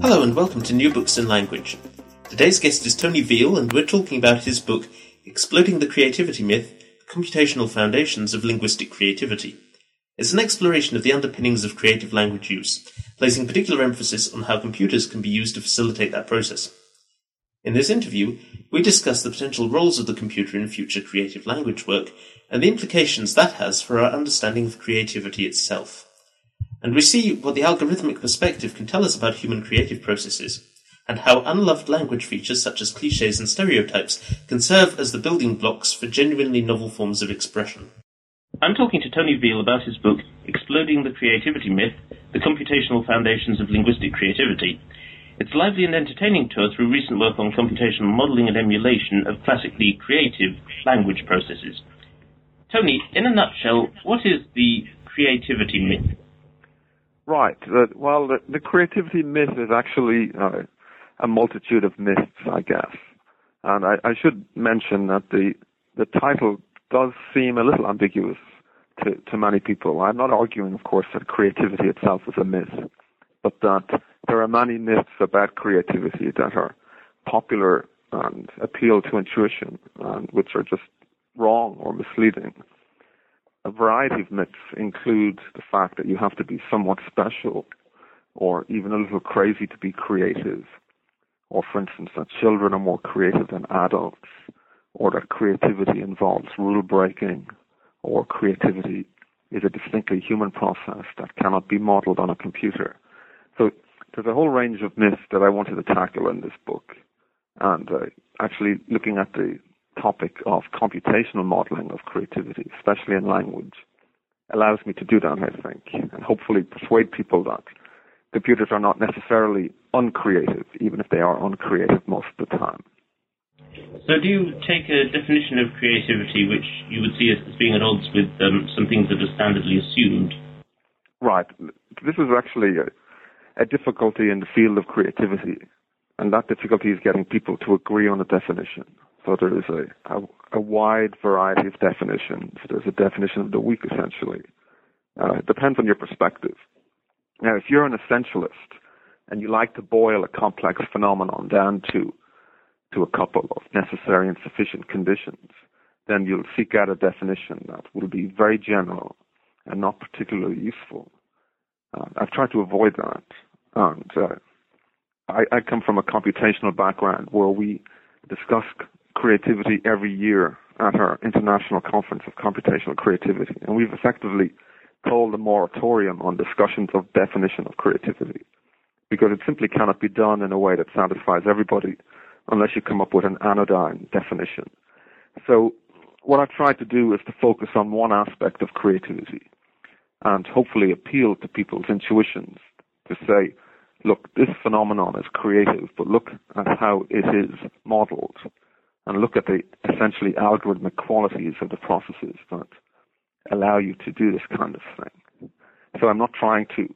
Hello and welcome to New Books in Language. Today's guest is Tony Veale and we're talking about his book Exploding the Creativity Myth Computational Foundations of Linguistic Creativity. It's an exploration of the underpinnings of creative language use, placing particular emphasis on how computers can be used to facilitate that process. In this interview, we discuss the potential roles of the computer in future creative language work and the implications that has for our understanding of creativity itself and we see what the algorithmic perspective can tell us about human creative processes, and how unloved language features such as cliches and stereotypes can serve as the building blocks for genuinely novel forms of expression. I'm talking to Tony Veale about his book, Exploding the Creativity Myth The Computational Foundations of Linguistic Creativity. It's a lively and entertaining tour through recent work on computational modeling and emulation of classically creative language processes. Tony, in a nutshell, what is the creativity myth? Right. Well, the, the, creativity myth is actually uh, a multitude of myths, I guess. And I, I, should mention that the the title does seem a little ambiguous to, to many people. I'm not arguing, of course, that creativity itself is a myth, but that there are many myths about creativity that are popular and appeal to intuition, and which are just wrong or misleading. A variety of myths include the fact that you have to be somewhat special or even a little crazy to be creative, or for instance, that children are more creative than adults, or that creativity involves rule breaking, or creativity is a distinctly human process that cannot be modeled on a computer. So there's a whole range of myths that I wanted to tackle in this book. And uh, actually looking at the topic of computational modeling of creativity, especially in language, allows me to do that, I think, and hopefully persuade people that computers are not necessarily uncreative, even if they are uncreative most of the time. So, do you take a definition of creativity which you would see as being at odds with um, some things that are standardly assumed? Right. This is actually a, a difficulty in the field of creativity, and that difficulty is getting people to agree on a definition. So there is a, a, a, wide variety of definitions. There's a definition of the weak, essentially. Uh, it depends on your perspective. Now, if you're an essentialist and you like to boil a complex phenomenon down to to a couple of necessary and sufficient conditions, then you'll seek out a definition that will be very general and not particularly useful. Uh, I've tried to avoid that, and uh, I, I come from a computational background where we discuss creativity every year at our International Conference of Computational Creativity. And we've effectively called a moratorium on discussions of definition of creativity because it simply cannot be done in a way that satisfies everybody unless you come up with an anodyne definition. So what I've tried to do is to focus on one aspect of creativity and hopefully appeal to people's intuitions to say, look, this phenomenon is creative, but look at how it is modeled and look at the essentially algorithmic qualities of the processes that allow you to do this kind of thing. So I'm not trying to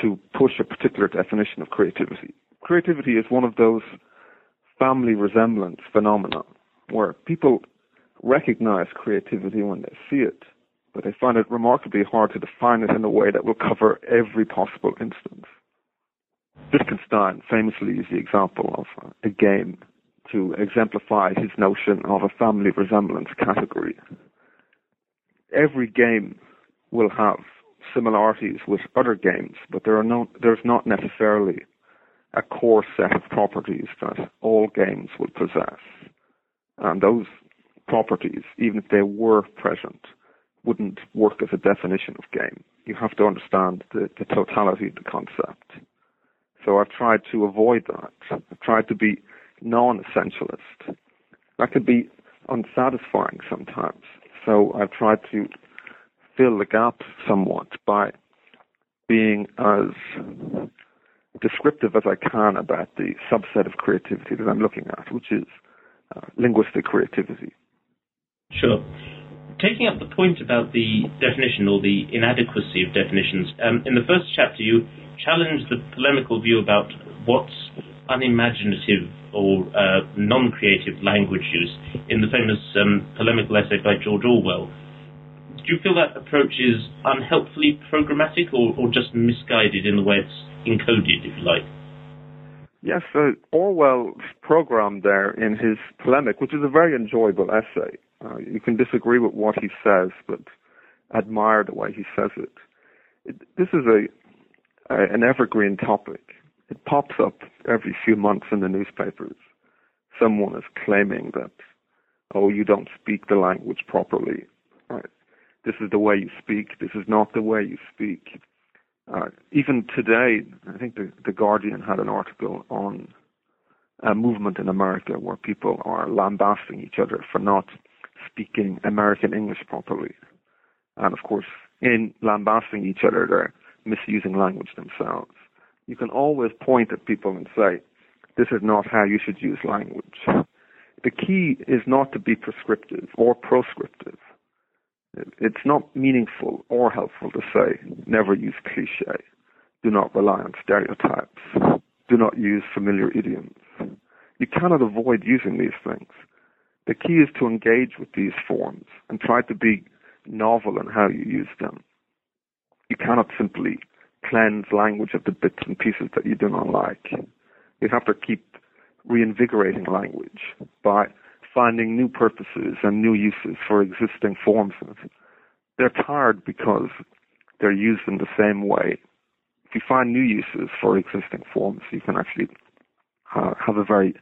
to push a particular definition of creativity. Creativity is one of those family resemblance phenomena where people recognize creativity when they see it, but they find it remarkably hard to define it in a way that will cover every possible instance. Wittgenstein famously used the example of uh, a game to exemplify his notion of a family resemblance category. Every game will have similarities with other games, but there are no, there's not necessarily a core set of properties that all games would possess. And those properties, even if they were present, wouldn't work as a definition of game. You have to understand the, the totality of the concept. So I've tried to avoid that. I've tried to be non-essentialist. That could be unsatisfying sometimes. So I've tried to fill the gap somewhat by being as descriptive as I can about the subset of creativity that I'm looking at, which is uh, linguistic creativity. Sure. Taking up the point about the definition or the inadequacy of definitions, um, in the first chapter you challenge the polemical view about what's unimaginative or uh, non-creative language use in the famous um, polemical essay by George Orwell. Do you feel that approach is unhelpfully programmatic or, or just misguided in the way it's encoded, if you like? Yes, uh, Orwell's program there in his polemic, which is a very enjoyable essay. Uh, you can disagree with what he says, but admire the way he says it. it this is a, a an evergreen topic. It pops up every few months in the newspapers. Someone is claiming that, oh, you don't speak the language properly. Right? This is the way you speak. This is not the way you speak. Uh, even today, I think the, the Guardian had an article on a movement in America where people are lambasting each other for not speaking American English properly. And of course, in lambasting each other, they're misusing language themselves. You can always point at people and say, this is not how you should use language. The key is not to be prescriptive or proscriptive. It's not meaningful or helpful to say, never use cliche. Do not rely on stereotypes. Do not use familiar idioms. You cannot avoid using these things. The key is to engage with these forms and try to be novel in how you use them. You cannot simply cleanse language of the bits and pieces that you do not like. You have to keep reinvigorating language by finding new purposes and new uses for existing forms of it. They're tired because they're used in the same way. If you find new uses for existing forms, you can actually uh, have a very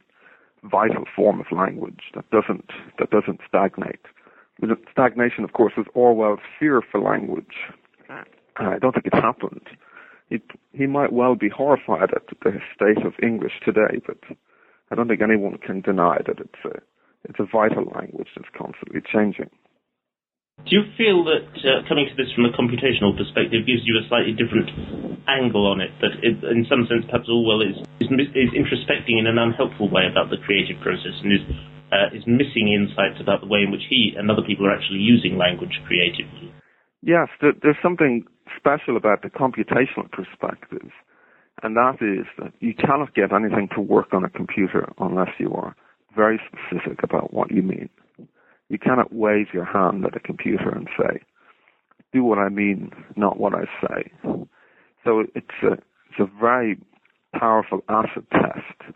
vital form of language that doesn't that doesn't stagnate. Stagnation, of course, is Orwell's fear for language. I don't think it's happened. It, he might well be horrified at the state of English today, but I don't think anyone can deny that it's a it's a vital language that's constantly changing. Do you feel that uh, coming to this from a computational perspective gives you a slightly different angle on it? That, it, in some sense, perhaps Orwell is, is, is introspecting in an unhelpful way about the creative process and is uh, is missing insights about the way in which he and other people are actually using language creatively. Yes, there, there's something special about the computational perspective, and that is that you cannot get anything to work on a computer unless you are very specific about what you mean. You cannot wave your hand at a computer and say, do what I mean, not what I say. So it's a, it's a very powerful acid test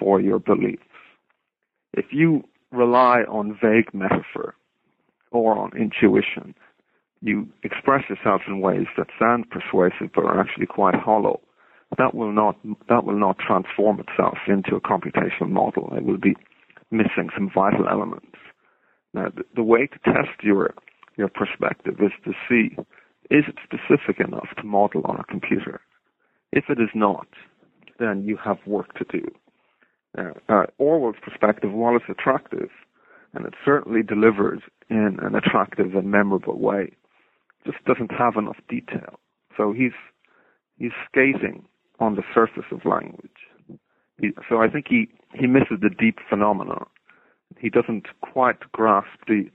for your beliefs. If you rely on vague metaphor or on intuition, you express yourself in ways that sound persuasive but are actually quite hollow. That will not that will not transform itself into a computational model. It will be missing some vital elements. Now, the, the way to test your your perspective is to see is it specific enough to model on a computer. If it is not, then you have work to do. Uh, uh, Orwell's perspective, while it's attractive, and it certainly delivers in an attractive and memorable way, just doesn't have enough detail. So he's he's skating on the surface of language. He, so I think he he misses the deep phenomena. He doesn't quite grasp the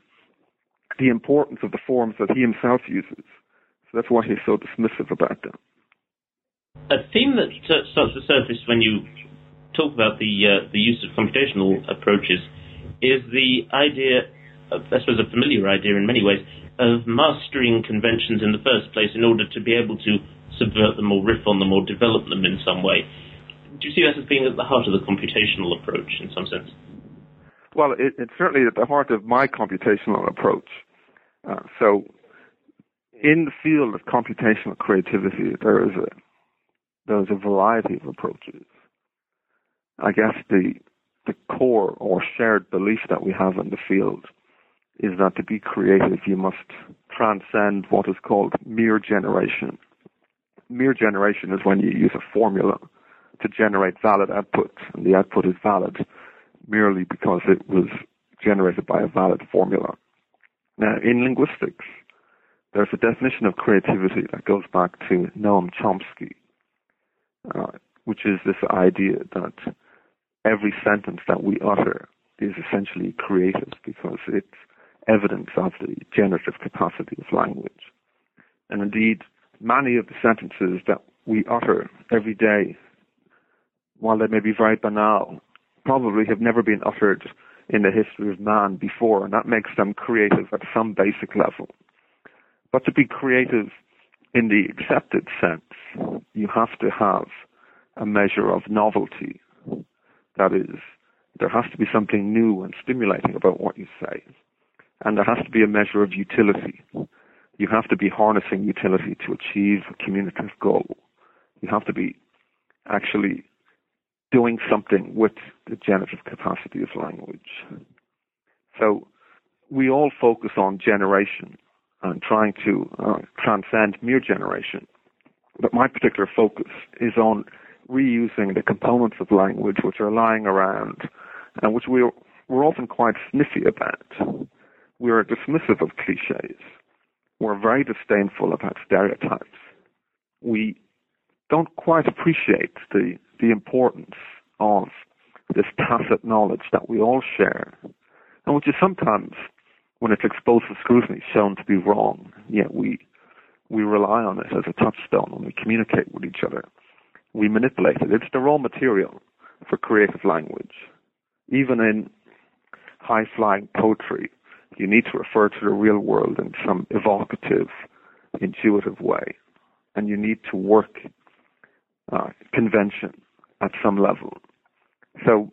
the importance of the forms that he himself uses. So that's why he's so dismissive about them. A theme that starts to surface when you talk about the uh, the use of computational approaches is the idea, I suppose, a familiar idea in many ways, of mastering conventions in the first place in order to be able to subvert them or riff on them or develop them in some way. Do you see that as being at the heart of the computational approach in some sense? Well, it, it's certainly at the heart of my computational approach. Uh, so, in the field of computational creativity, there is a there is a variety of approaches. I guess the the core or shared belief that we have in the field is that to be creative, you must transcend what is called mere generation. Mere generation is when you use a formula to generate valid output, and the output is valid merely because it was generated by a valid formula. Now, in linguistics, there's a definition of creativity that goes back to Noam Chomsky. Uh, which is this idea that every sentence that we utter is essentially creative because it's evidence of the generative capacity of language. And indeed, many of the sentences that we utter every day, while they may be very banal, probably have never been uttered in the history of man before, and that makes them creative at some basic level. But to be creative in the accepted sense, you have to have a measure of novelty. That is, there has to be something new and stimulating about what you say. And there has to be a measure of utility. You have to be harnessing utility to achieve a communicative goal. You have to be actually doing something with the generative capacity of language. So we all focus on generation and trying to uh, transcend mere generation. But my particular focus is on reusing the components of language which are lying around and which we're, we're often quite sniffy about. We are dismissive of cliches. We're very disdainful about stereotypes. We don't quite appreciate the, the importance of this tacit knowledge that we all share, and which is sometimes, when it's exposed to scrutiny, shown to be wrong. Yet we we rely on it as a touchstone when we communicate with each other. We manipulate it. It's the raw material for creative language. Even in high flying poetry, you need to refer to the real world in some evocative, intuitive way. And you need to work uh, convention at some level. So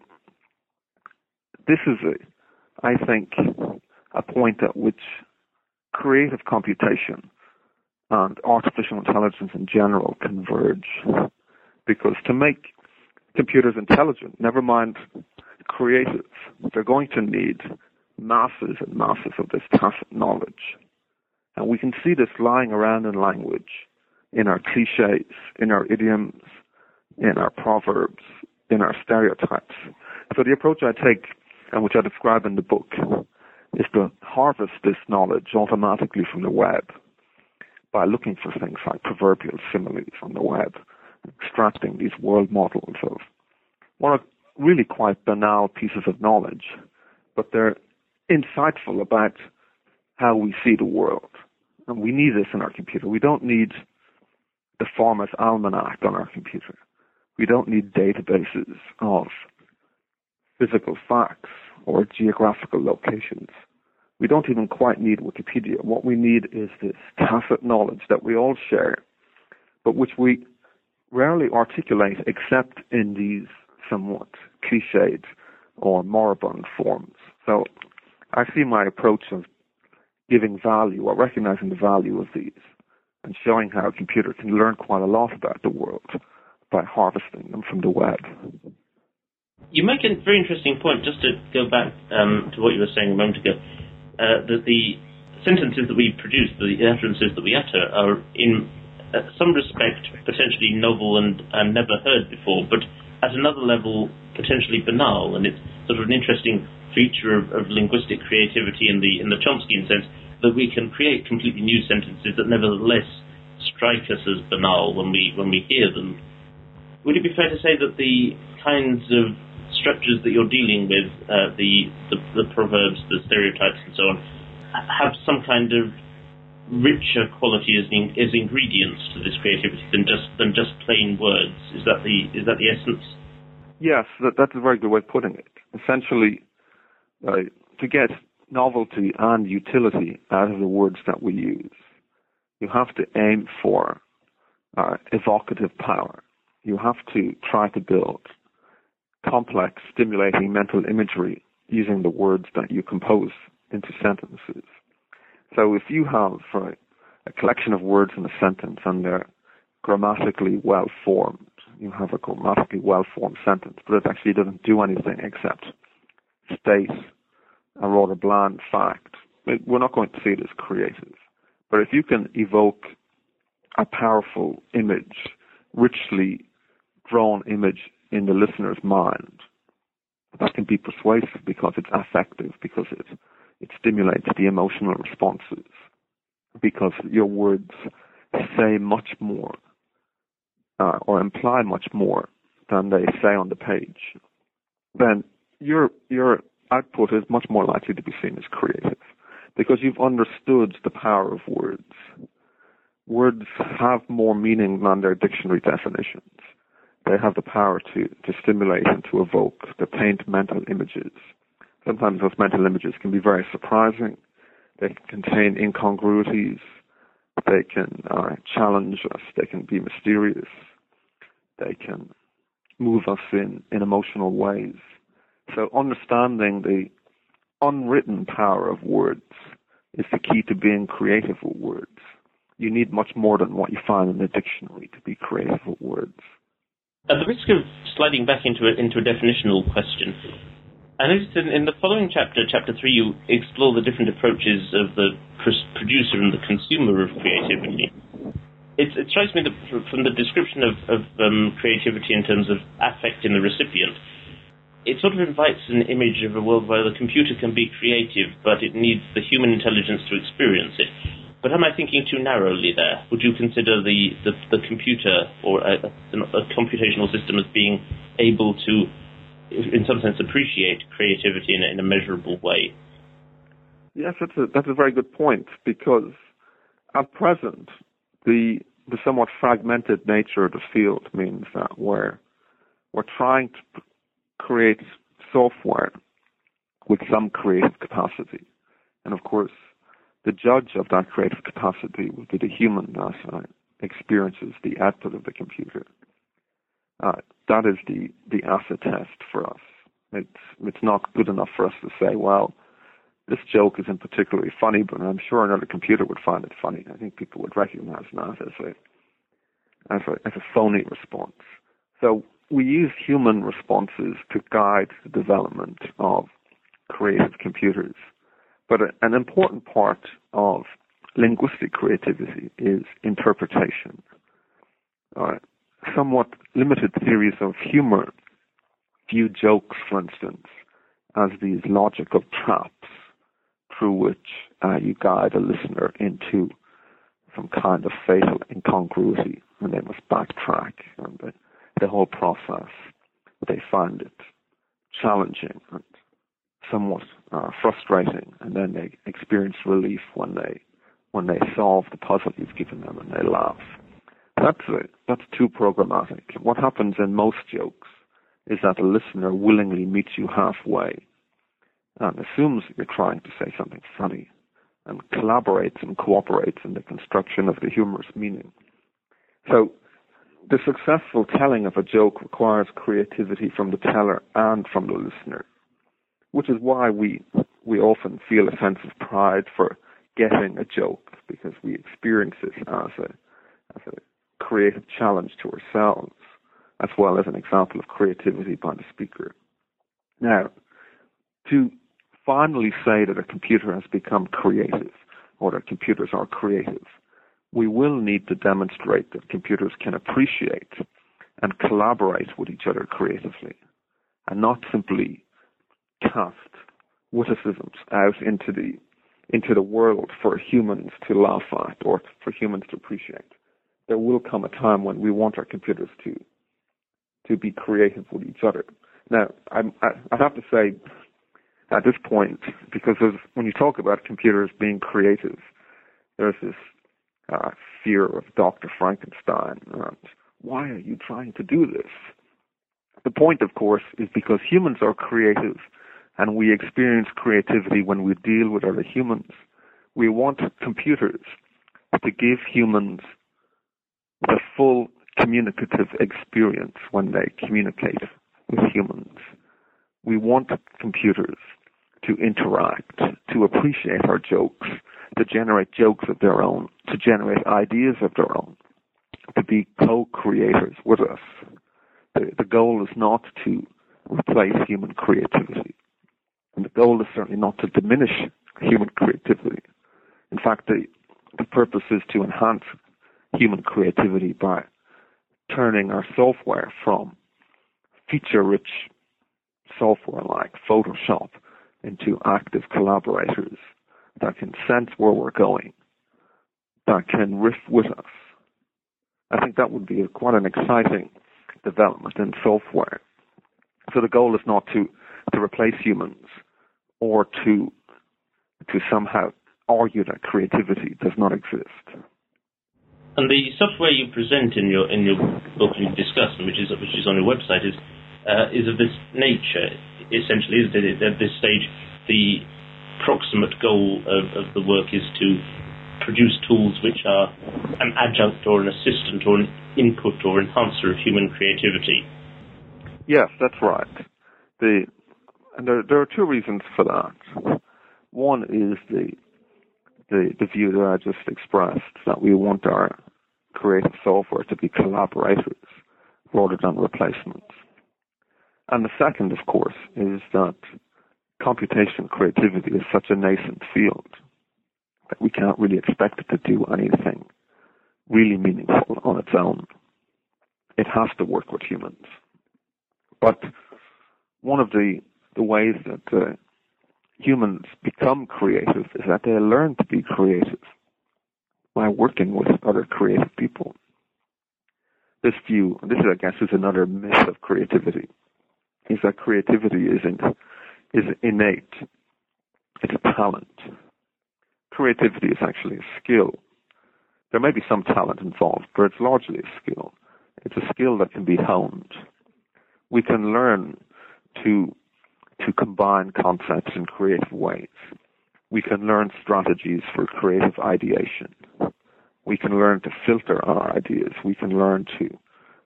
this is, a, I think, a point at which creative computation and artificial intelligence in general converge. Because to make computers intelligent, never mind creative, they're going to need masses and masses of this tacit knowledge. And we can see this lying around in language, in our cliches, in our idioms, in our proverbs, in our stereotypes. So the approach I take, and which I describe in the book, is to harvest this knowledge automatically from the web by looking for things like proverbial similes on the web, extracting these world models of what are really quite banal pieces of knowledge, but they're insightful about how we see the world. And we need this in our computer. We don't need the farmer's almanac on our computer. We don't need databases of physical facts or geographical locations. We don't even quite need Wikipedia. What we need is this tacit knowledge that we all share, but which we rarely articulate except in these somewhat cliched or moribund forms. So I see my approach of giving value or recognizing the value of these and showing how a computer can learn quite a lot about the world by harvesting them from the web. You make a very interesting point, just to go back um, to what you were saying a moment ago, uh, that the sentences that we produce, the utterances that we utter, are in uh, some respect potentially novel and, and never heard before, but at another level potentially banal, and it's sort of an interesting feature of, of linguistic creativity in the in the Chomskyan sense that we can create completely new sentences that nevertheless strike us as banal when we when we hear them. Would it be fair to say that the kinds of structures that you're dealing with, uh, the, the, the proverbs, the stereotypes, and so on, have some kind of richer quality as, in, as ingredients to this creativity than just than just plain words? Is that the is that the essence? Yes, that, that's a very good way of putting it. Essentially, uh, to get novelty and utility out of the words that we use, you have to aim for uh, evocative power. You have to try to build complex, stimulating mental imagery using the words that you compose into sentences. So if you have a collection of words in a sentence and they're grammatically well formed, you have a grammatically well formed sentence, but it actually doesn't do anything except state a rather bland fact. We're not going to see it as creative. But if you can evoke a powerful image, richly drawn image in the listener's mind, that can be persuasive because it's affective, because it, it stimulates the emotional responses, because your words say much more uh, or imply much more than they say on the page, then your your output is much more likely to be seen as creative because you've understood the power of words. Words have more meaning than their dictionary definitions. They have the power to, to stimulate and to evoke, to paint mental images. Sometimes those mental images can be very surprising. They can contain incongruities. They can uh, challenge us. They can be mysterious. They can move us in, in emotional ways. So understanding the unwritten power of words is the key to being creative with words. You need much more than what you find in the dictionary to be creative with words. At the risk of sliding back into a, into a definitional question, I noticed in, in, the following chapter, chapter three, you explore the different approaches of the producer and the consumer of creativity. It, it strikes me that from the description of, of um, creativity in terms of affect in the recipient, it sort of invites an image of a world where the computer can be creative, but it needs the human intelligence to experience it. But am I thinking too narrowly there? Would you consider the, the, the computer or a, a, computational system as being able to, in some sense, appreciate creativity in a, in a measurable way? Yes, that's a, that's a very good point because at present, the, the somewhat fragmented nature of the field means that we're, we're trying to create software with some creative capacity. And of course, the judge of that creative capacity will be the human that uh, experiences the output of the computer. Uh, that is the, the acid test for us. It's, it's not good enough for us to say, well, this joke isn't particularly funny, but I'm sure another computer would find it funny. I think people would recognize that as a, as a, as a phony response. So we use human responses to guide the development of creative computers. But an important part of linguistic creativity is interpretation. Uh, somewhat limited theories of humor view jokes, for instance, as these logical traps through which uh, you guide a listener into some kind of fatal incongruity, and they must backtrack. And the, the whole process, they find it challenging and somewhat uh, frustrating, and then they experience relief when they when they solve the puzzle you've given them and they laugh. That's a, that's too programmatic. What happens in most jokes is that the listener willingly meets you halfway and assumes you're trying to say something funny and collaborates and cooperates in the construction of the humorous meaning. So the successful telling of a joke requires creativity from the teller and from the listener, which is why we we often feel a sense of pride for getting a joke because we experience it as a as a creative challenge to ourselves, as well as an example of creativity by the speaker. Now, to finally say that a computer has become creative or that computers are creative, we will need to demonstrate that computers can appreciate and collaborate with each other creatively and not simply cast witticisms out into the into the world for humans to laugh at or for humans to appreciate. There will come a time when we want our computers to to be creative with each other. Now, I'm, I, I have to say at this point, because when you talk about computers being creative, there's this uh, fear of Dr. Frankenstein. And why are you trying to do this? The point, of course, is because humans are creative and we experience creativity when we deal with other humans. We want computers to give humans the full communicative experience when they communicate with humans. We want computers to interact, to appreciate our jokes, to generate jokes of their own, to generate ideas of their own, to be co-creators with us. The, the goal is not to replace human creativity. And the goal is certainly not to diminish human creativity. In fact, the, the purpose is to enhance human creativity by turning our software from feature-rich software like Photoshop into active collaborators that can sense where we're going, that can riff with us. I think that would be quite an exciting development in software. So the goal is not to, to replace humans or to to somehow argue that creativity does not exist. And the software you present in your in your book you discuss, which is which is on your website, is uh, is of this nature. Essentially, is that at this stage the proximate goal of, of the work is to produce tools which are an adjunct or an assistant or an input or enhancer of human creativity. Yes, that's right. The and there there are two reasons for that. One is the the the view that I just expressed that we want our creative software to be collaborators rather than replacements. And the second, of course, is that computation creativity is such a nascent field that we can't really expect it to do anything really meaningful on its own. It has to work with humans. But one of the, the ways that uh, humans become creative is that they learn to be creative by working with other creative people. This view, this I guess is another myth of creativity, is that creativity isn't is innate. It's a talent. Creativity is actually a skill. There may be some talent involved, but it's largely a skill. It's a skill that can be honed. We can learn to to combine concepts in creative ways. We can learn strategies for creative ideation. We can learn to filter our ideas. We can learn to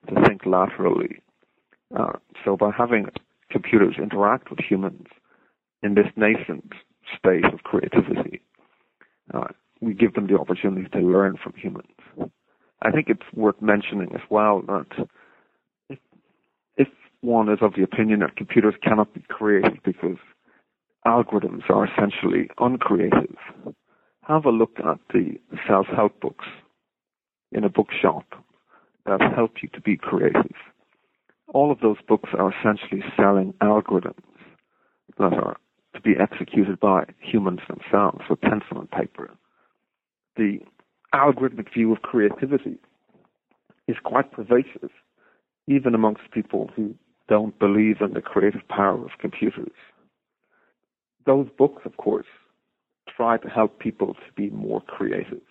to think laterally. Uh, so by having computers interact with humans in this nascent state of creativity, uh, we give them the opportunity to learn from humans. I think it's worth mentioning as well that if, if one is of the opinion that computers cannot be creative because algorithms are essentially uncreative, have a look at the self-help books in a bookshop that help you to be creative. All of those books are essentially selling algorithms that are to be executed by humans themselves with pencil and paper. The algorithmic view of creativity is quite pervasive, even amongst people who don't believe in the creative power of computers. Those books, of course, try to help people to be more creative.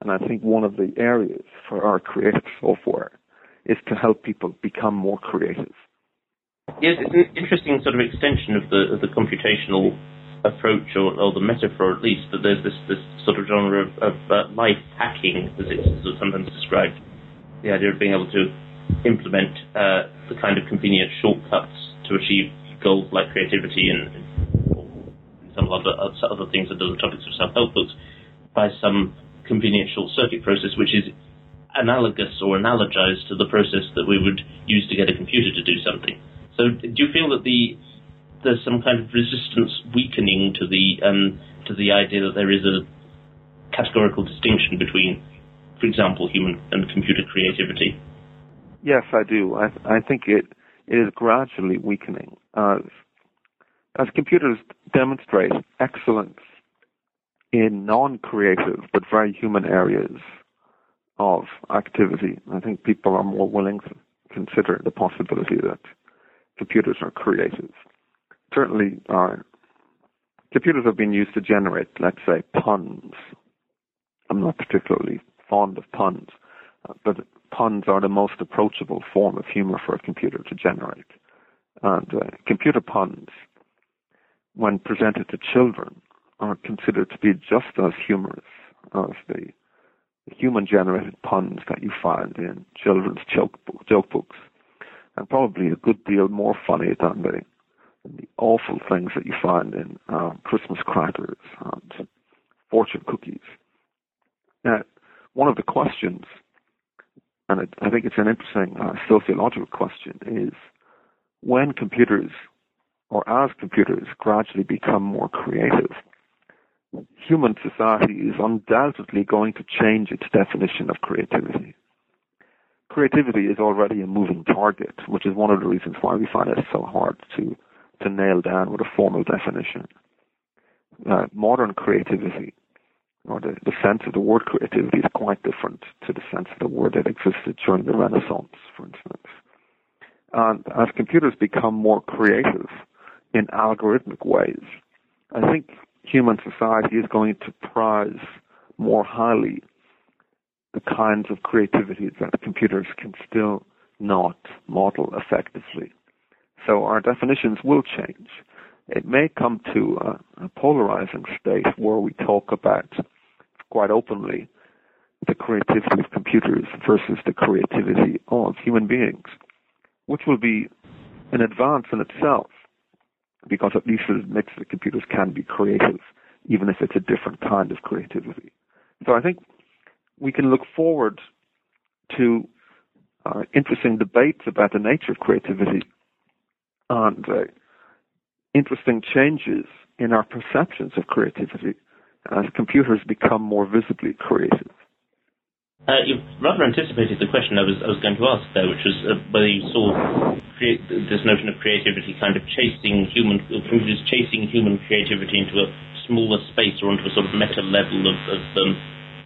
And I think one of the areas for our creative software is to help people become more creative. Yes, it's an interesting sort of extension of the of the computational approach, or, or the metaphor at least, that there's this, this sort of genre of, of uh, life hacking, as it's sometimes described. The idea of being able to implement uh, the kind of convenient shortcuts to achieve goals like creativity and, and some other, other things under the topics of self-help books by some convenient short circuit process, which is analogous or analogized to the process that we would use to get a computer to do something. So, do you feel that the there's some kind of resistance weakening to the um, to the idea that there is a categorical distinction between, for example, human and computer creativity? Yes, I do. I, I think it, it is gradually weakening as as computers demonstrate excellence in non-creative but very human areas of activity. I think people are more willing to consider the possibility that computers are creative. Certainly, uh, computers have been used to generate, let's say, puns. I'm not particularly fond of puns, uh, but puns are the most approachable form of humor for a computer to generate. And uh, computer puns, when presented to children, are considered to be just as humorous as the human generated puns that you find in children's joke, joke books and probably a good deal more funny than the, the awful things that you find in um, Christmas crackers and fortune cookies. Now, one of the questions, and it, I think it's an interesting uh, sociological question, is when computers, or as computers, gradually become more creative, human society is undoubtedly going to change its definition of creativity creativity is already a moving target, which is one of the reasons why we find it so hard to to nail down with a formal definition. Uh, modern creativity, or the, the sense of the word creativity, is quite different to the sense of the word that existed during the Renaissance, for instance. And as computers become more creative in algorithmic ways, I think human society is going to prize more highly the kinds of creativity that computers can still not model effectively. So our definitions will change. It may come to a, a polarizing state where we talk about quite openly the creativity of computers versus the creativity of human beings, which will be an advance in itself because at least it admits that computers can be creative, even if it's a different kind of creativity. So I think we can look forward to uh, interesting debates about the nature of creativity and uh, interesting changes in our perceptions of creativity as computers become more visibly creative. Uh, you've rather anticipated the question I was I was going to ask there, which was uh, whether you saw create, this notion of creativity kind of chasing human chasing human creativity into a smaller space or onto a sort of meta level of, of um,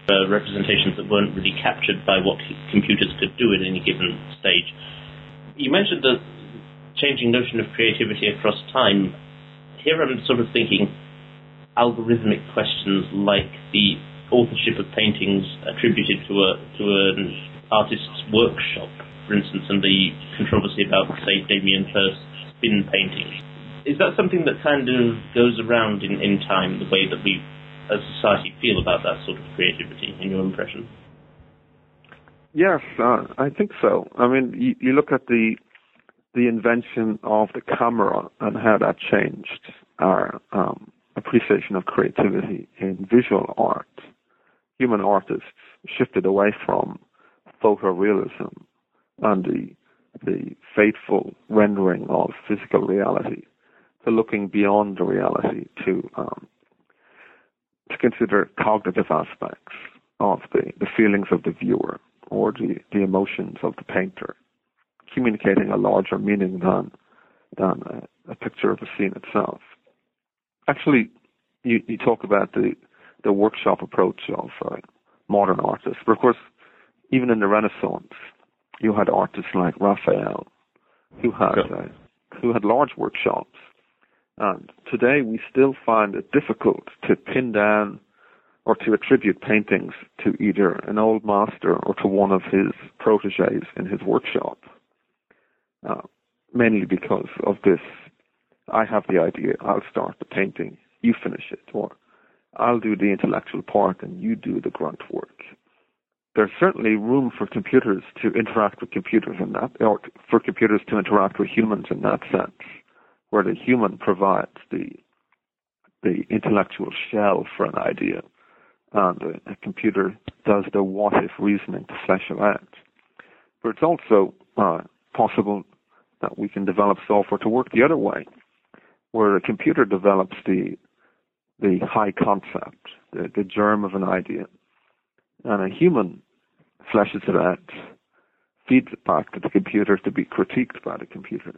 uh, representations that weren't really captured by what computers could do at any given stage. You mentioned the changing notion of creativity across time. Here I'm sort of thinking algorithmic questions like the authorship of paintings attributed to a to an artist's workshop, for instance, and the controversy about, say, Damien Hirst's spin paintings. Is that something that kind of goes around in, in time, the way that we as society feel about that sort of creativity, in your impression? Yes, uh, I think so. I mean, you, you look at the the invention of the camera and how that changed our um, appreciation of creativity in visual art human artists shifted away from photorealism and the the faithful rendering of physical reality to looking beyond the reality to um, to consider cognitive aspects of the, the feelings of the viewer or the, the emotions of the painter, communicating a larger meaning than than a, a picture of a scene itself. Actually, you, you talk about the the workshop approach of uh, modern artists. But of course, even in the Renaissance, you had artists like Raphael, who had uh, who had large workshops. And today, we still find it difficult to pin down or to attribute paintings to either an old master or to one of his proteges in his workshop. Uh, mainly because of this, I have the idea, I'll start the painting, you finish it, or I'll do the intellectual part and you do the grunt work. There's certainly room for computers to interact with computers in that, or for computers to interact with humans in that sense, where the human provides the the intellectual shell for an idea, and a, a computer does the what if reasoning to flesh it out. But it's also uh, possible that we can develop software to work the other way, where a computer develops the the high concept, the, the germ of an idea. And a human fleshes it out, feeds it back to the computer to be critiqued by the computer.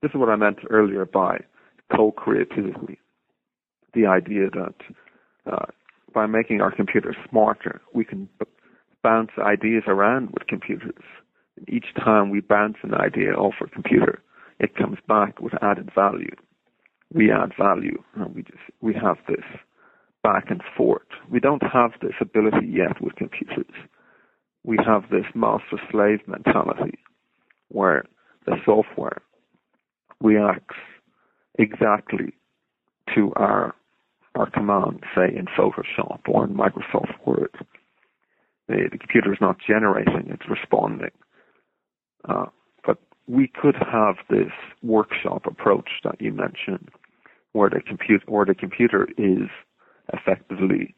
This is what I meant earlier by co-creativity. The idea that uh, by making our computers smarter, we can b- bounce ideas around with computers. Each time we bounce an idea off a computer, it comes back with added value we add value and we just we have this back and forth. We don't have this ability yet with computers. We have this master slave mentality where the software reacts exactly to our our command, say in Photoshop or in Microsoft Word. The, the computer is not generating, it's responding. Uh, but we could have this workshop approach that you mentioned where the computer where the computer is effectively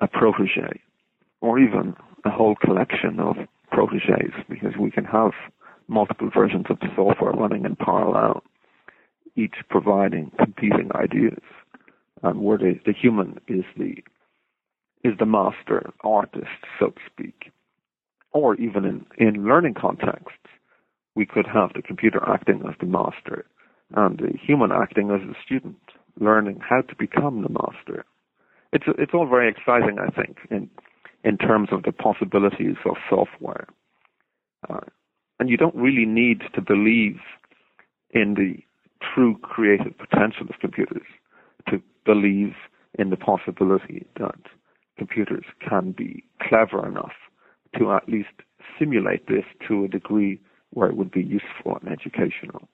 a protege, or even a whole collection of proteges, because we can have multiple versions of the software running in parallel, each providing competing ideas, and where the, the human is the is the master artist, so to speak. Or even in, in learning contexts, we could have the computer acting as the master and the human acting as a student, learning how to become the master. It's it's all very exciting, I think, in in terms of the possibilities of software. Uh, and you don't really need to believe in the true creative potential of computers to believe in the possibility that computers can be clever enough to at least simulate this to a degree where it would be useful and educational.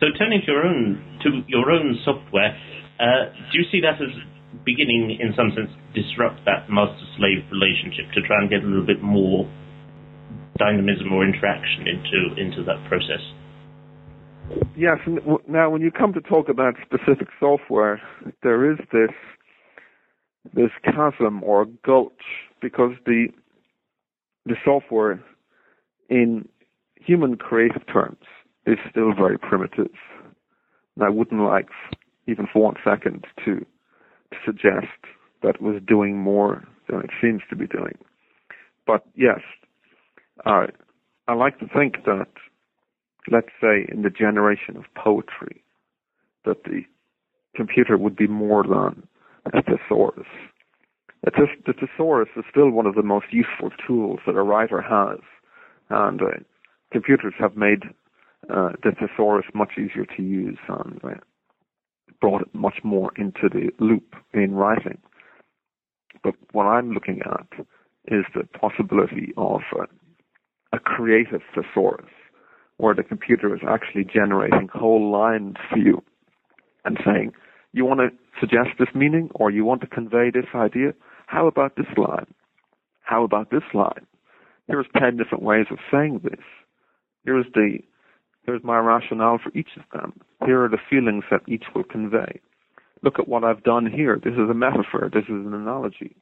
So turning to your own to your own software, uh, do you see that as beginning, in some sense, disrupt that master-slave relationship to try and get a little bit more dynamism or interaction into into that process? Yes. Now, when you come to talk about specific software, there is this this chasm or gulch because the the software in human creative terms is still very primitive. And I wouldn't like even for one second to, to suggest that it was doing more than it seems to be doing. But yes, I I like to think that, let's say, in the generation of poetry, that the computer would be more than a thesaurus. The thesaurus is still one of the most useful tools that a writer has, and uh, computers have made uh, the thesaurus much easier to use and uh, brought it much more into the loop in writing. But what I'm looking at is the possibility of a creative thesaurus, where the computer is actually generating whole lines for you and saying, you want to suggest this meaning or you want to convey this idea? How about this line? How about this line? Here's 10 different ways of saying this. Here's the here's my rationale for each of them. Here are the feelings that each will convey. Look at what I've done here. This is a metaphor. This is an analogy.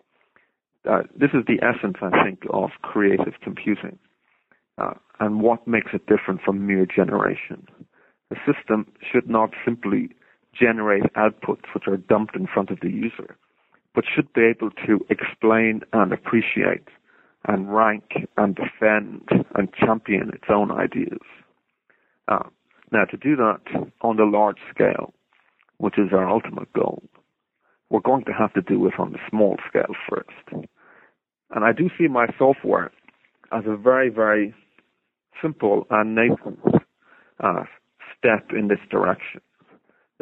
Uh, this is the essence, I think, of creative computing uh, and what makes it different from mere generation. The system should not simply generate outputs which are dumped in front of the user, but should be able to explain and appreciate and rank and defend and champion its own ideas. Uh, now, to do that on the large scale, which is our ultimate goal, we're going to have to do it on the small scale first. And I do see my software as a very, very simple and nascent uh, step in this direction.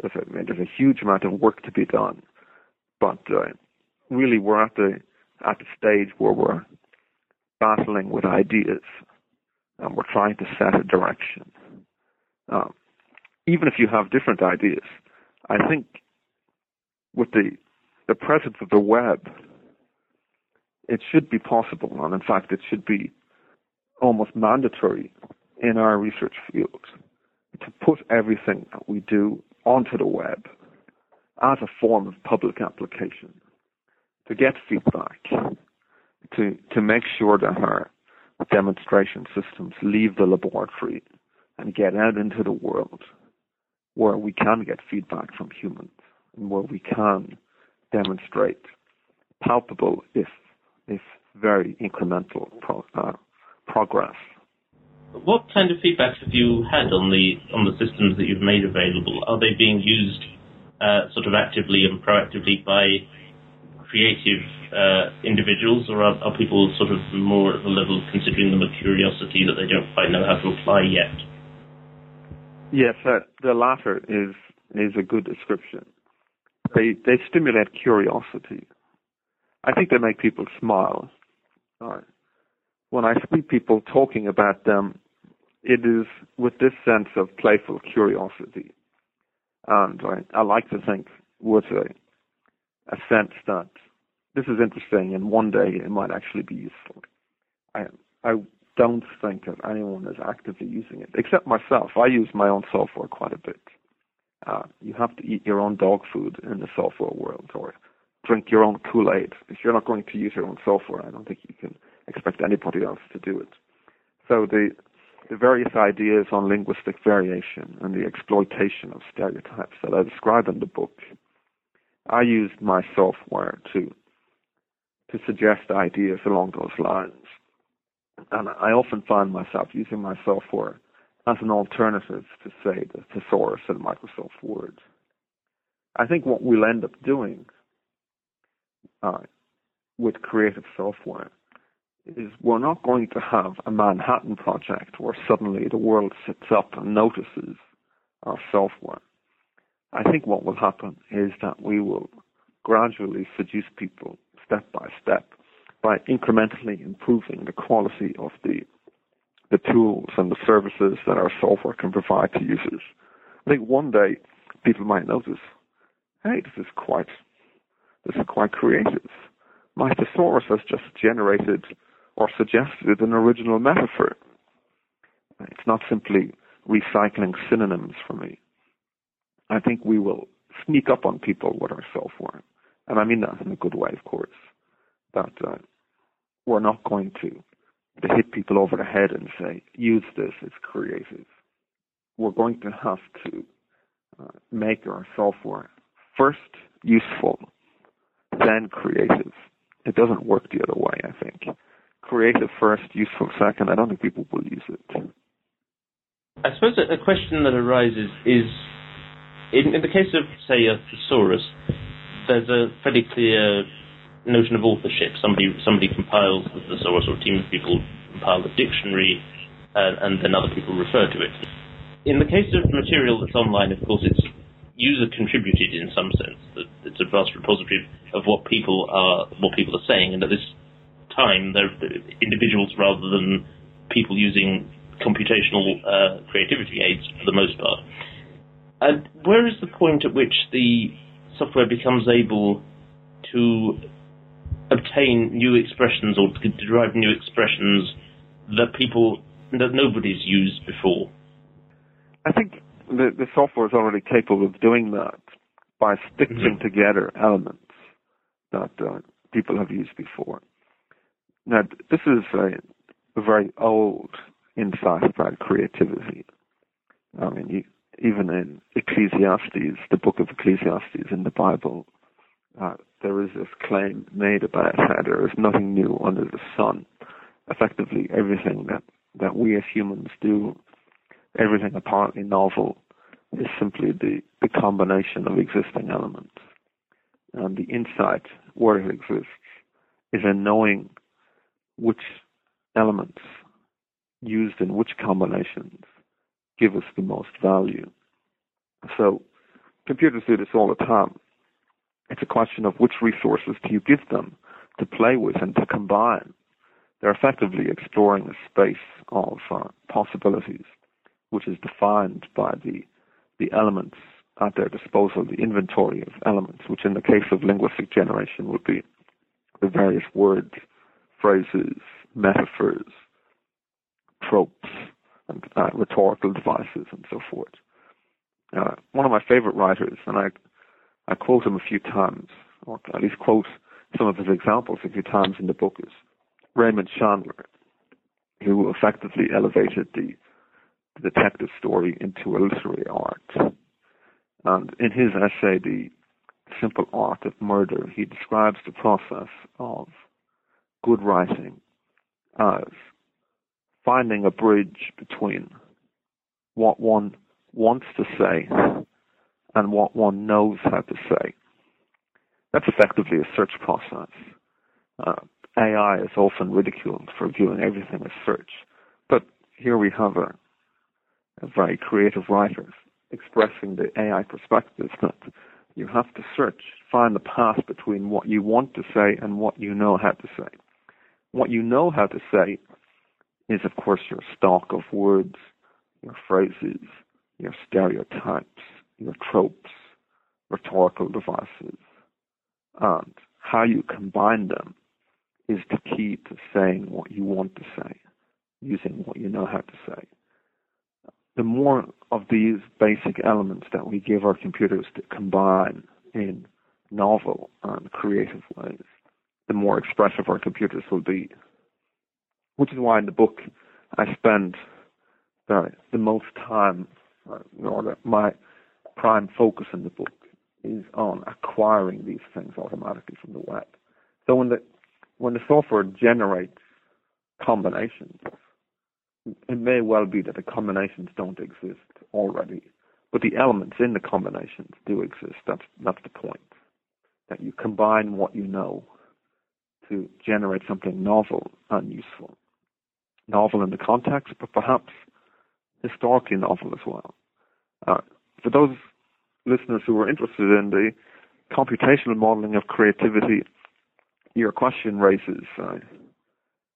There's a, there's a huge amount of work to be done, but uh, really we're at the at the stage where we're battling with ideas and we're trying to set a direction. Um, even if you have different ideas, I think with the the presence of the web, it should be possible, and in fact, it should be almost mandatory in our research field to put everything that we do onto the web as a form of public application, to get feedback, to to make sure that our demonstration systems leave the laboratory and get out into the world where we can get feedback from humans and where we can demonstrate palpable, if if very incremental pro, uh, progress. What kind of feedback have you had on the on the systems that you've made available? Are they being used uh, sort of actively and proactively by creative uh, individuals, or are, are, people sort of more at the level of considering them a curiosity that they don't quite know how to apply yet? Yes, uh, the latter is is a good description. They they stimulate curiosity. I think they make people smile. When I see people talking about them, it is with this sense of playful curiosity, and I, I like to think with a a sense that this is interesting and one day it might actually be useful. I I don't think that anyone is actively using it, except myself. I use my own software quite a bit. Uh, you have to eat your own dog food in the software world, or drink your own Kool-Aid. If you're not going to use your own software, I don't think you can expect anybody else to do it. So the the various ideas on linguistic variation and the exploitation of stereotypes that I describe in the book, I used my software to to suggest ideas along those lines. And I often find myself using my software as an alternative to, say, the thesaurus in Microsoft Word. I think what we'll end up doing uh, with creative software is we're not going to have a Manhattan project where suddenly the world sits up and notices our software. I think what will happen is that we will gradually seduce people step by step by incrementally improving the quality of the the tools and the services that our software can provide to users. I think one day people might notice, hey, this is quite this is quite creative. My thesaurus has just generated or suggested an original metaphor. It's not simply recycling synonyms for me. I think we will sneak up on people with our software. And I mean that in a good way, of course. That uh, we're not going to, to hit people over the head and say, use this, it's creative. We're going to have to uh, make our software first useful, then creative. It doesn't work the other way, I think. Creative first, useful second. I don't think people will use it. I suppose a question that arises is in, in the case of, say, a thesaurus, there's a fairly clear notion of authorship. Somebody somebody compiles the thesaurus, or a team of people compile the dictionary, uh, and then other people refer to it. In the case of material that's online, of course, it's user contributed in some sense. It's a vast repository of what people are what people are saying, and at this time, they're individuals rather than people using computational uh, creativity aids for the most part. And where is the point at which the software becomes able to obtain new expressions or to derive new expressions that people that nobody's used before? I think the, the software is already capable of doing that by stitching mm-hmm. together elements that uh, people have used before. Now, this is a, a very old insight about creativity. I mean, you, even in Ecclesiastes, the book of Ecclesiastes in the Bible, there is this claim made about how there is nothing new under the sun. Effectively, everything that, that we as humans do, everything apparently novel, is simply the, the combination of existing elements. And the insight, where it exists, is in knowing which elements used in which combinations give us the most value. So computers do this all the time. It's a question of which resources do you give them to play with and to combine. They're effectively exploring a space of uh, possibilities, which is defined by the the elements at their disposal, the inventory of elements, which in the case of linguistic generation would be the various words, phrases, metaphors, tropes, and uh, rhetorical devices and so forth. Uh, one of my favorite writers, and I, I quote him a few times, or at least quote some of his examples a few times in the book, is Raymond Chandler, who effectively elevated the, the detective story into a literary art. And in his essay, The Simple Art of Murder, he describes the process of good writing as finding a bridge between what one wants to say and what one knows how to say. That's effectively a search process. Uh, AI is often ridiculed for viewing everything as search, but here we have a, a very creative writer expressing the AI perspective that you have to search, find the path between what you want to say and what you know how to say. What you know how to say is, of course, your stock of words, your phrases, your stereotypes, your tropes, rhetorical devices, and how you combine them is the key to saying what you want to say, using what you know how to say. The more of these basic elements that we give our computers to combine in novel and creative ways, the more expressive our computers will be which is why in the book I spend the, the most time, uh, or my prime focus in the book is on acquiring these things automatically from the web. So when the when the software generates combinations, it may well be that the combinations don't exist already, but the elements in the combinations do exist. That's that's the point. That you combine what you know to generate something novel and useful. Novel in the context, but perhaps historically novel as well. Uh, for those listeners who are interested in the computational modeling of creativity, your question raises uh,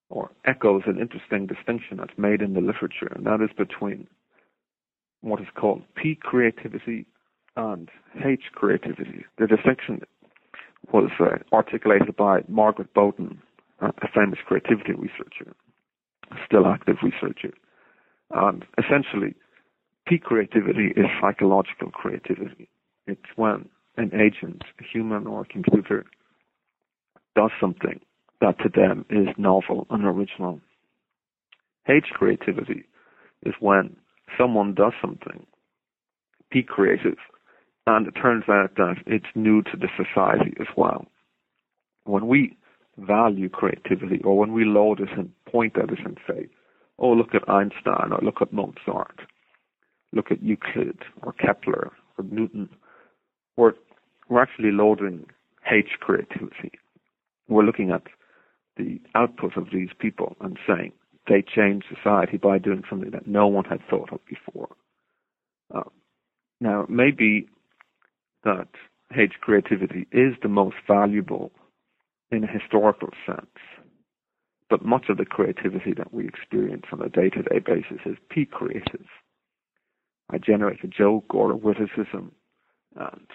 or echoes an interesting distinction that's made in the literature, and that is between what is called P creativity and H creativity. The distinction was uh, articulated by Margaret Boden, uh, a famous creativity researcher, still active researcher. And essentially, P creativity is psychological creativity. It's when an agent, a human or a computer, does something that to them is novel and original. H creativity is when someone does something, P creative, and it turns out that it's new to the society as well. When we value creativity or when we load it and point at it and say, oh, look at Einstein or look at Mozart, look at Euclid or Kepler or Newton, we're, we're actually loading H creativity. We're looking at the output of these people and saying they changed society by doing something that no one had thought of before. Uh, now, maybe that H creativity is the most valuable in a historical sense, but much of the creativity that we experience on a day-to-day basis is P creative. I generate a joke or a witticism, and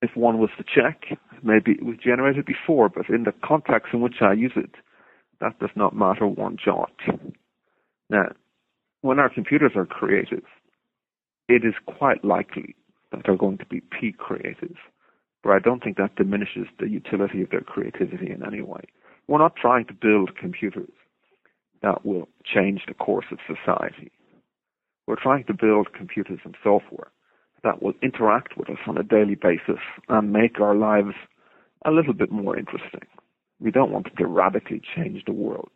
if one was to check, maybe it was generated before, but in the context in which I use it, that does not matter one jot. Now, when our computers are creative, it is quite likely that they're going to be P creative, but I don't think that diminishes the utility of their creativity in any way. We're not trying to build computers that will change the course of society. We're trying to build computers and software that will interact with us on a daily basis and make our lives a little bit more interesting. We don't want to radically change the world.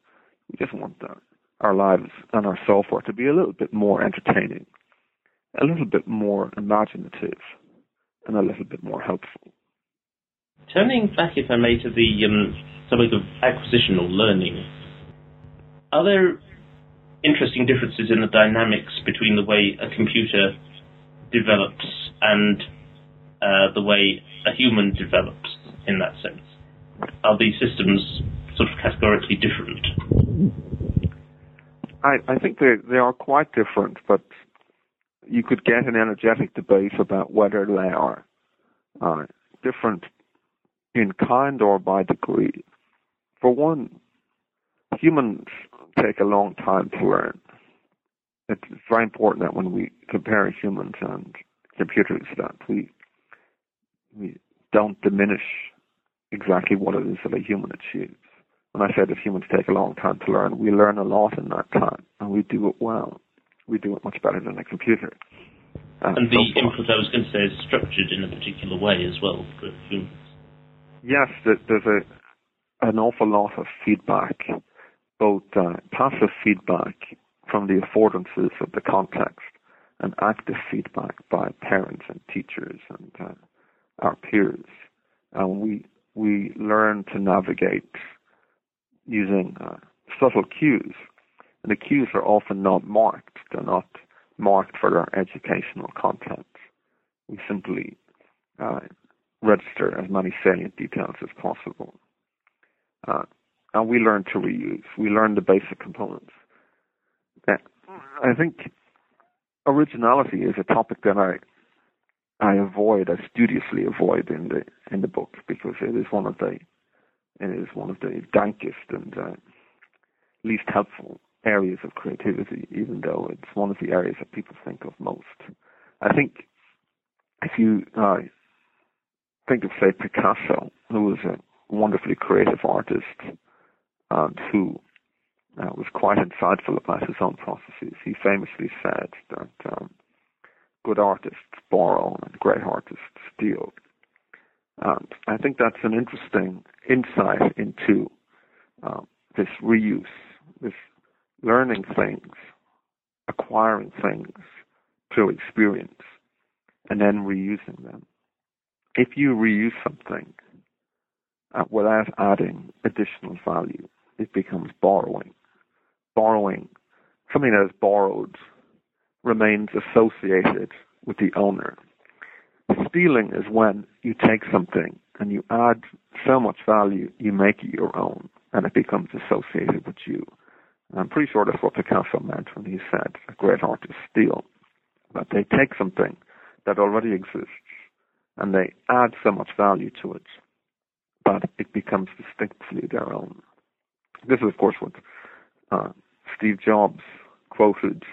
We just want the, our lives and our software to be a little bit more entertaining, a little bit more imaginative, and a little bit more helpful. Turning back, if I may, to the um, topic of acquisitional learning, are there interesting differences in the dynamics between the way a computer develops and uh, the way a human develops in that sense? Are these systems sort of categorically different? I, I think they they are quite different, but you could get an energetic debate about whether they are uh, different in kind or by degree. For one, humans take a long time to learn it's very important that when we compare humans and computers that we we don't diminish exactly what it is that a human achieves. When I said that humans take a long time to learn, we learn a lot in that time, and we do it well. We do it much better than a computer. Uh, and the so input I was going to say is structured in a particular way as well for humans. Yes, there's a an awful lot of feedback, both uh, passive feedback from the affordances of the context and active feedback by parents and teachers and uh, our peers. And we we learn to navigate using uh, subtle cues. And the cues are often not marked. They're not marked for their educational content. We simply uh, register as many salient details as possible. And we learn to reuse. We learn the basic components. I think originality is a topic that I I avoid, I studiously avoid in the in the book because it is one of the it is one of the dankest and uh, least helpful areas of creativity, even though it's one of the areas that people think of most. I think if you uh, think of say Picasso, who was a wonderfully creative artist and who uh, was quite insightful about his own processes. He famously said that um, good artists borrow and great artists steal. And I think that's an interesting insight into um, this reuse, this learning things, acquiring things through experience, and then reusing them. If you reuse something, uh, without adding additional value. It becomes borrowing. Borrowing, something that is borrowed, remains associated with the owner. Stealing is when you take something and you add so much value, you make it your own, and it becomes associated with you. I'm pretty sure that's what Picasso meant when he said a great artist steal. That they take something that already exists and they add so much value to it that it becomes distinctly their own. This is, of course, what uh, Steve Jobs quoted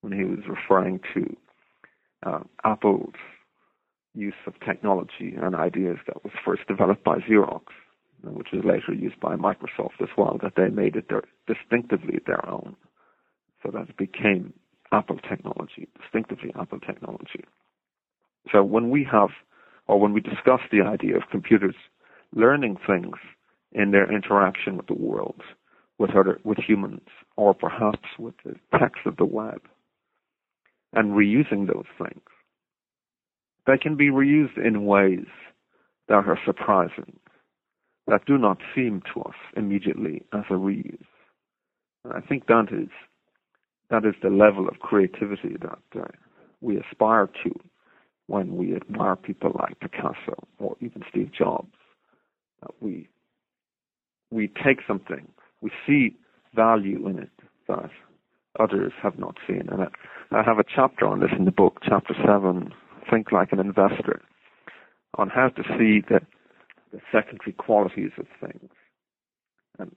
when he was referring to uh, Apple's use of technology and ideas that was first developed by Xerox, which was later used by Microsoft as well, that they made it their, distinctively their own, so that it became Apple technology, distinctively Apple technology. So when we have, or when we discuss the idea of computers learning things in their interaction with the world, with other, with humans, or perhaps with the text of the web, and reusing those things, they can be reused in ways that are surprising, that do not seem to us immediately as a reuse. And I think that is that is the level of creativity that uh, we aspire to when we admire people like Picasso or even Steve Jobs. That we we take something, we see value in it that others have not seen. And I, I have a chapter on this in the book, chapter seven, Think Like an Investor, on how to see the, the secondary qualities of things and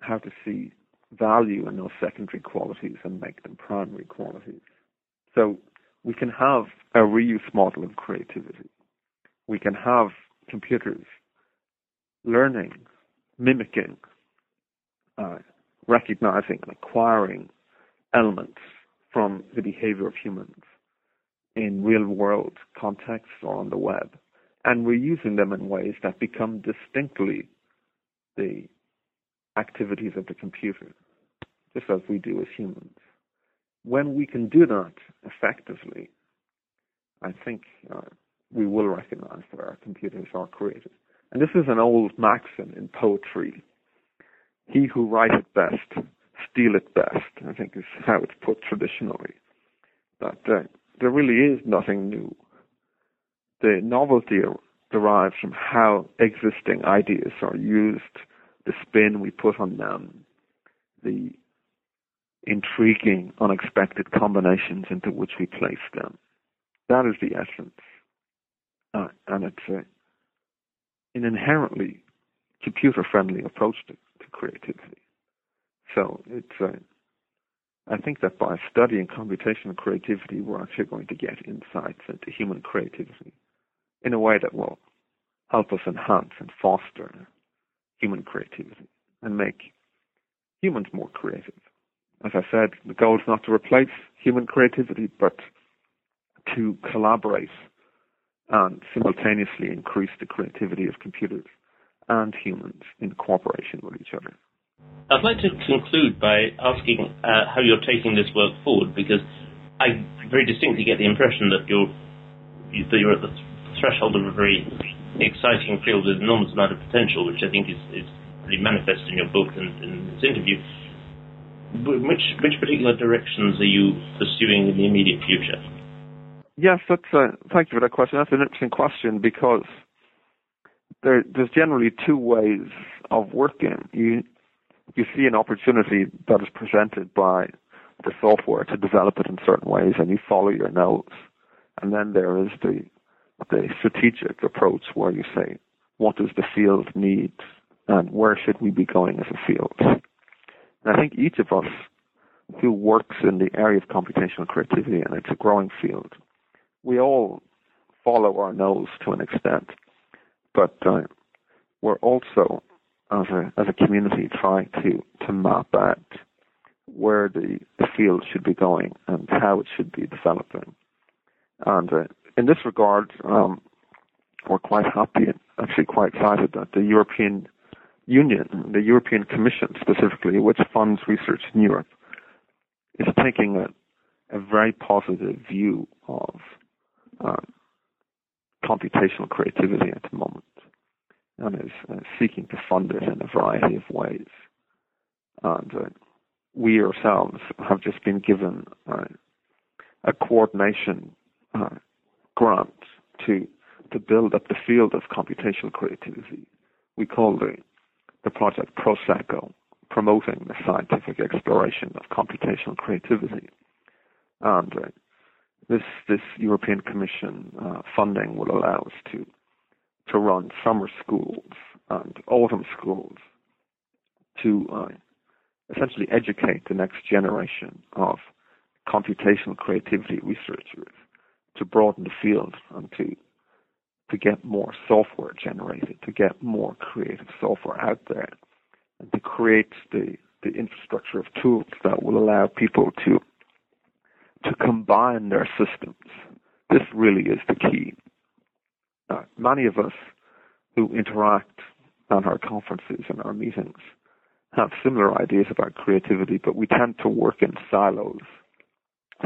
how to see value in those secondary qualities and make them primary qualities. So we can have a reuse model of creativity. We can have computers learning, mimicking, uh, recognizing and acquiring elements from the behavior of humans in real world contexts or on the web. And we're using them in ways that become distinctly the activities of the computer, just as we do as humans. When we can do that effectively, I think uh, we will recognize that our computers are creative. And this is an old maxim in poetry. He who writeth best, stealeth best, I think is how it's put traditionally. That uh, there really is nothing new. The novelty derives from how existing ideas are used, the spin we put on them, the intriguing, unexpected combinations into which we place them. That is the essence. Uh, and it's a, an inherently computer friendly approach to, to creativity. So it's a, I think that by studying computational creativity, we're actually going to get insights into human creativity in a way that will help us enhance and foster human creativity and make humans more creative. As I said, the goal is not to replace human creativity, but to collaborate and simultaneously increase the creativity of computers and humans in cooperation with each other. I'd like to conclude by asking uh, how you're taking this work forward, because I very distinctly get the impression that you're that you're at the threshold of a very exciting field with an enormous amount of potential, which I think is, is pretty manifest in your book and in this interview. Which which particular directions are you pursuing in the immediate future? Yes, that's a, thank you for that question. That's an interesting question because there, there's generally two ways of working. You you see an opportunity that is presented by the software to develop it in certain ways and you follow your notes. And then there is the the strategic approach where you say, what does the field need and where should we be going as a field? And I think each of us who works in the area of computational creativity and it's a growing field, we all follow our nose to an extent, but uh, we're also as a as a community trying to to map out where the, the field should be going and how it should be developing. And uh, in this regard, um, we're quite happy and actually quite excited that the European Union, the European Commission specifically, which funds research in Europe, is taking a, a very positive view of uh, computational creativity at the moment. and is uh, seeking to fund it in a variety of ways. And uh, we ourselves have just been given uh, a coordination uh, grant to to build up the field of computational creativity. We call the the project Prosecco, promoting the scientific exploration of computational creativity. And uh, this this European Commission uh, funding will allow us to to run summer schools and autumn schools to uh, essentially educate the next generation of computational creativity researchers to broaden the field and to to get more software generated, to get more creative software out there, and to create the, the infrastructure of tools that will allow people to to combine their systems. This really is the key. Uh, many of us who interact at our conferences and our meetings have similar ideas about creativity, but we tend to work in silos.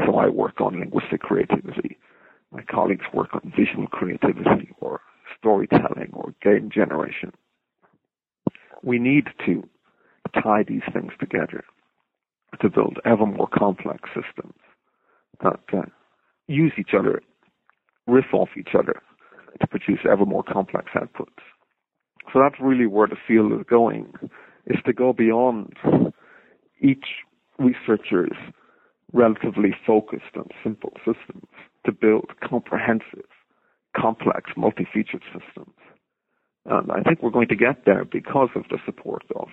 So I work on linguistic creativity. My colleagues work on visual creativity or storytelling or game generation. We need to tie these things together to build ever more complex systems that use each other, riff off each other to produce ever more complex outputs. So that's really where the field is going, is to go beyond each researcher's relatively focused and simple systems to build comprehensive, complex, multi-featured systems. And I think we're going to get there because of the support of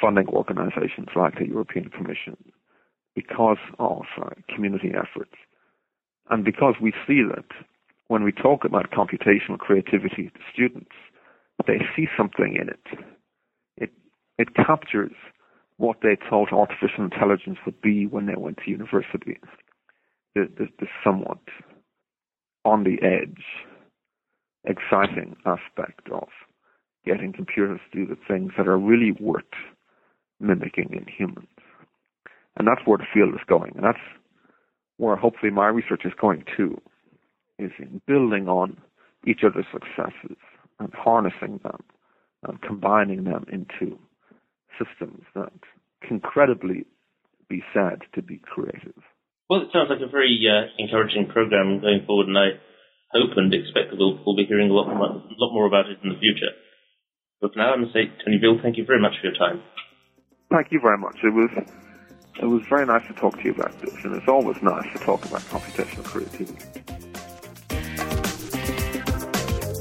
funding organizations like the European Commission, because of uh, community efforts, and because we see that when we talk about computational creativity to students, they see something in it. It it captures what they thought artificial intelligence would be when they went to university. The, the, the somewhat on the edge, exciting aspect of getting computers to do the things that are really worth mimicking in humans. And that's where the field is going. And that's where hopefully my research is going too, is in building on each other's successes and harnessing them and combining them into systems that can credibly be said to be creative. Well, it sounds like a very uh, encouraging program going forward, and I hope and expect that we'll, we'll be hearing a lot more, a lot more about it in the future. But for now, I'm going to say, Tony Veale, thank you very much for your time. Thank you very much. It was it was very nice to talk to you about this, and it's always nice to talk about computational creativity.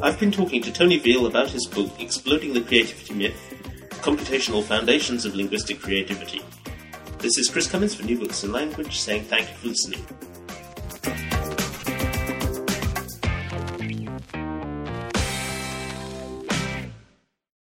I've been talking to Tony Veale about his book, Exploding the Creativity Myth Computational Foundations of Linguistic Creativity. This is Chris Cummins for New Books in Language saying thank you for listening.